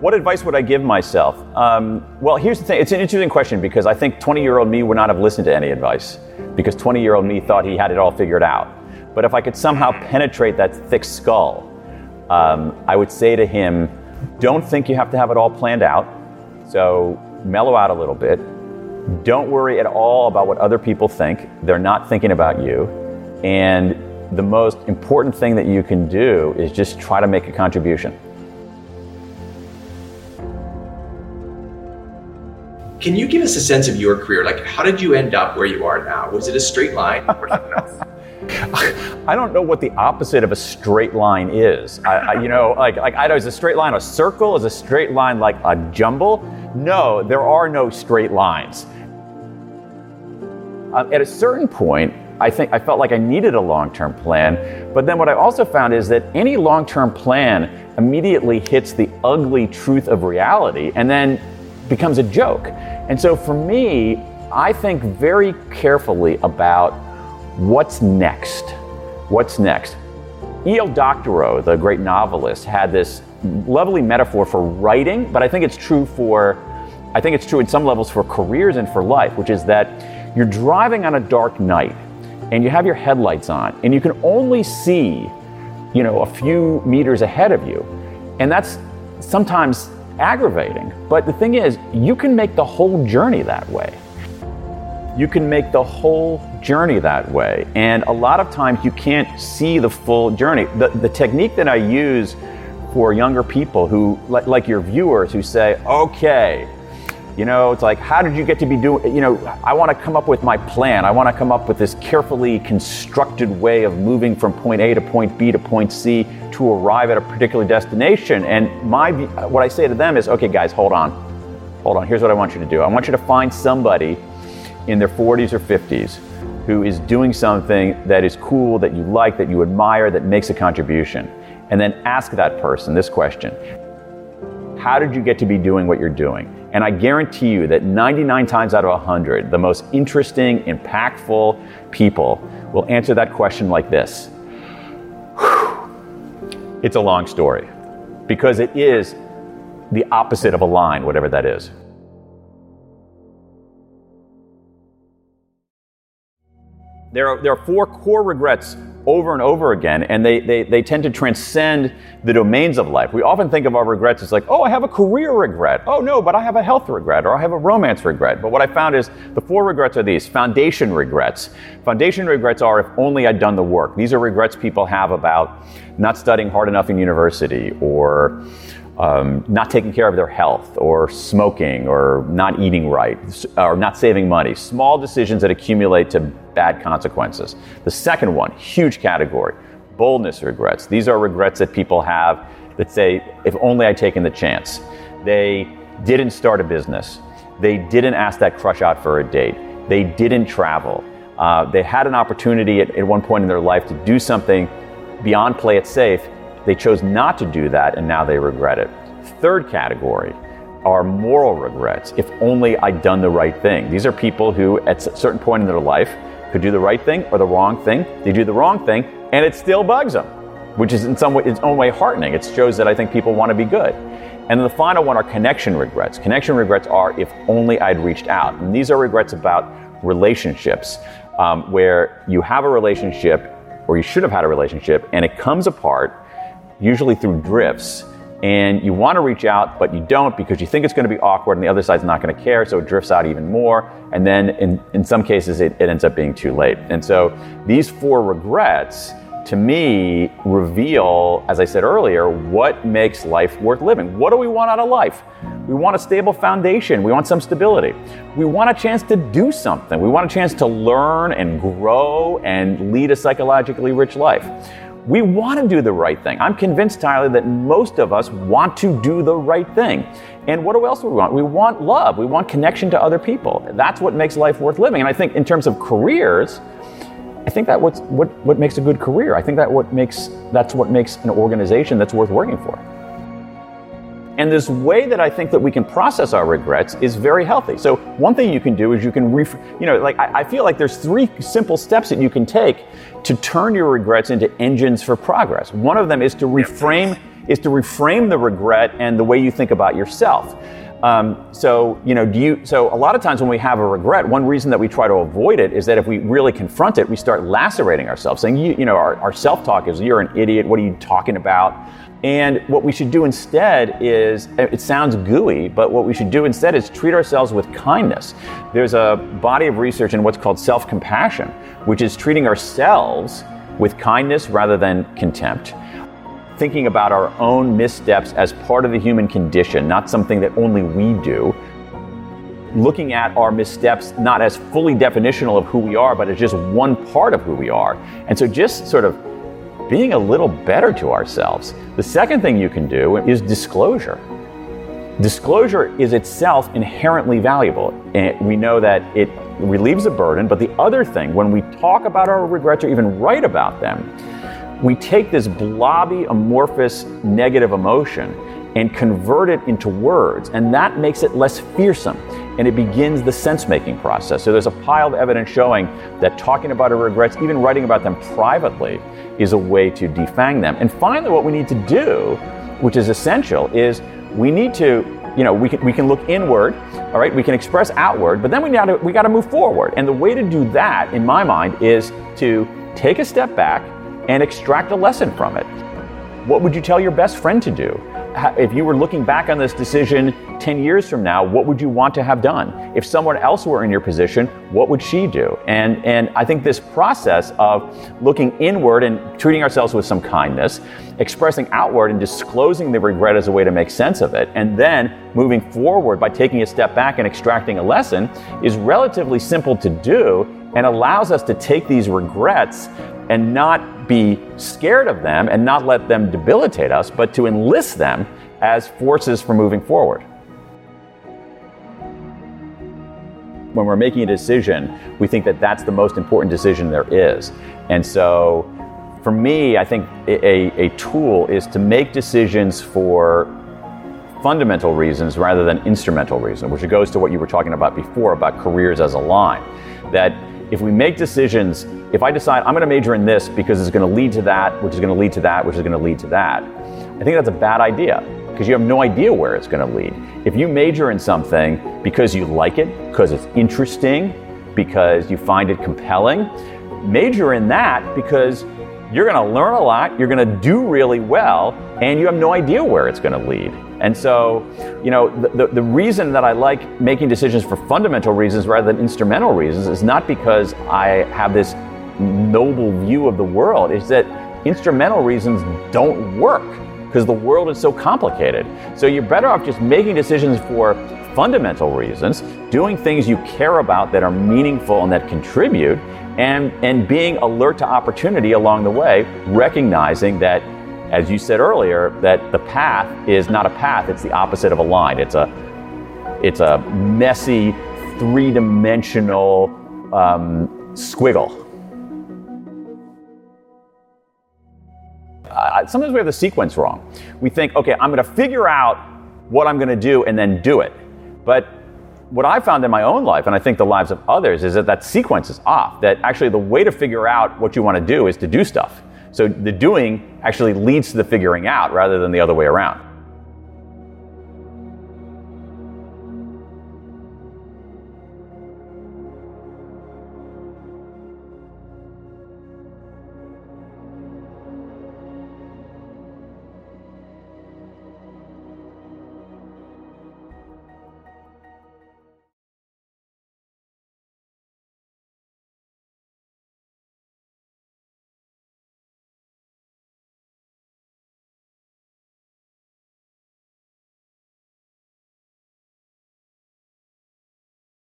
What advice would I give myself? Um, well, here's the thing. It's an interesting question because I think 20 year old me would not have listened to any advice because 20 year old me thought he had it all figured out. But if I could somehow penetrate that thick skull, um, I would say to him, don't think you have to have it all planned out. So mellow out a little bit. Don't worry at all about what other people think. They're not thinking about you. And the most important thing that you can do is just try to make a contribution. Can you give us a sense of your career? Like, how did you end up where you are now? Was it a straight line or something else? I don't know what the opposite of a straight line is. I, I, you know, like, like I know, is a straight line a circle? Is a straight line like a jumble? No, there are no straight lines. Um, at a certain point, I think I felt like I needed a long term plan. But then what I also found is that any long term plan immediately hits the ugly truth of reality and then becomes a joke. And so for me, I think very carefully about what's next. What's next? E.L. Doctorow, the great novelist, had this lovely metaphor for writing, but I think it's true for, I think it's true in some levels for careers and for life, which is that you're driving on a dark night and you have your headlights on and you can only see, you know, a few meters ahead of you. And that's sometimes aggravating. But the thing is, you can make the whole journey that way. You can make the whole journey that way. And a lot of times you can't see the full journey. The, the technique that I use for younger people who, like, like your viewers, who say, okay, you know, it's like, how did you get to be doing, you know, I want to come up with my plan. I want to come up with this carefully constructed way of moving from point A to point B to point C to arrive at a particular destination. And my, what I say to them is, okay, guys, hold on. Hold on. Here's what I want you to do. I want you to find somebody in their 40s or 50s who is doing something that is cool, that you like, that you admire, that makes a contribution. And then ask that person this question How did you get to be doing what you're doing? And I guarantee you that 99 times out of 100, the most interesting, impactful people will answer that question like this It's a long story because it is the opposite of a line, whatever that is. There are, there are four core regrets over and over again, and they, they, they tend to transcend the domains of life. We often think of our regrets as like, oh, I have a career regret. Oh, no, but I have a health regret, or I have a romance regret. But what I found is the four regrets are these foundation regrets. Foundation regrets are if only I'd done the work. These are regrets people have about not studying hard enough in university, or um, not taking care of their health or smoking or not eating right or not saving money. Small decisions that accumulate to bad consequences. The second one, huge category, boldness regrets. These are regrets that people have that say, if only I'd taken the chance. They didn't start a business. They didn't ask that crush out for a date. They didn't travel. Uh, they had an opportunity at, at one point in their life to do something beyond play it safe they chose not to do that and now they regret it. Third category are moral regrets. If only I'd done the right thing. These are people who, at a certain point in their life, could do the right thing or the wrong thing. They do the wrong thing and it still bugs them, which is in some way, its own way heartening. It shows that I think people want to be good. And the final one are connection regrets. Connection regrets are if only I'd reached out. And these are regrets about relationships, um, where you have a relationship or you should have had a relationship and it comes apart usually through drifts. And you want to reach out, but you don't because you think it's going to be awkward and the other side's not going to care, so it drifts out even more. And then in, in some cases, it, it ends up being too late. And so these four regrets, to me, reveal, as I said earlier, what makes life worth living. What do we want out of life? We want a stable foundation. We want some stability. We want a chance to do something. We want a chance to learn and grow and lead a psychologically rich life. We want to do the right thing. I'm convinced, Tyler, that most of us want to do the right thing. And what else do we want? We want love. We want connection to other people. That's what makes life worth living. And I think in terms of careers, I think that what's, what, what makes a good career. I think that what makes, that's what makes an organization that's worth working for. And this way that I think that we can process our regrets is very healthy. So one thing you can do is you can, ref- you know, like I, I feel like there's three simple steps that you can take to turn your regrets into engines for progress. One of them is to reframe is to reframe the regret and the way you think about yourself. Um, so, you know, do you, so a lot of times when we have a regret, one reason that we try to avoid it is that if we really confront it, we start lacerating ourselves, saying, you, you know, our, our self talk is, you're an idiot, what are you talking about? And what we should do instead is, it sounds gooey, but what we should do instead is treat ourselves with kindness. There's a body of research in what's called self compassion, which is treating ourselves with kindness rather than contempt thinking about our own missteps as part of the human condition, not something that only we do. Looking at our missteps not as fully definitional of who we are, but as just one part of who we are. And so just sort of being a little better to ourselves. The second thing you can do is disclosure. Disclosure is itself inherently valuable. And we know that it relieves a burden, but the other thing, when we talk about our regrets or even write about them, we take this blobby, amorphous, negative emotion and convert it into words, and that makes it less fearsome and it begins the sense making process. So there's a pile of evidence showing that talking about our regrets, even writing about them privately, is a way to defang them. And finally, what we need to do, which is essential, is we need to you know, we can, we can look inward, all right, we can express outward, but then we gotta, we gotta move forward. And the way to do that, in my mind, is to take a step back and extract a lesson from it. What would you tell your best friend to do? If you were looking back on this decision 10 years from now, what would you want to have done? If someone else were in your position, what would she do? And, and I think this process of looking inward and treating ourselves with some kindness, expressing outward and disclosing the regret as a way to make sense of it, and then moving forward by taking a step back and extracting a lesson is relatively simple to do and allows us to take these regrets and not be scared of them and not let them debilitate us, but to enlist them as forces for moving forward. When we're making a decision, we think that that's the most important decision there is. And so, for me, I think a, a tool is to make decisions for fundamental reasons rather than instrumental reasons, which goes to what you were talking about before about careers as a line. That if we make decisions, if I decide I'm going to major in this because it's going to lead to that, which is going to lead to that, which is going to lead to that, I think that's a bad idea because you have no idea where it's going to lead. If you major in something because you like it, because it's interesting, because you find it compelling, major in that because you're going to learn a lot, you're going to do really well, and you have no idea where it's going to lead. And so, you know, the, the, reason that I like making decisions for fundamental reasons rather than instrumental reasons is not because I have this noble view of the world, is that instrumental reasons don't work because the world is so complicated. So you're better off just making decisions for fundamental reasons, doing things you care about that are meaningful and that contribute, and, and being alert to opportunity along the way, recognizing that as you said earlier, that the path is not a path, it's the opposite of a line. It's a, it's a messy, three dimensional um, squiggle. Uh, sometimes we have the sequence wrong. We think, okay, I'm going to figure out what I'm going to do and then do it. But what I found in my own life, and I think the lives of others, is that that sequence is off. That actually the way to figure out what you want to do is to do stuff. So the doing actually leads to the figuring out rather than the other way around.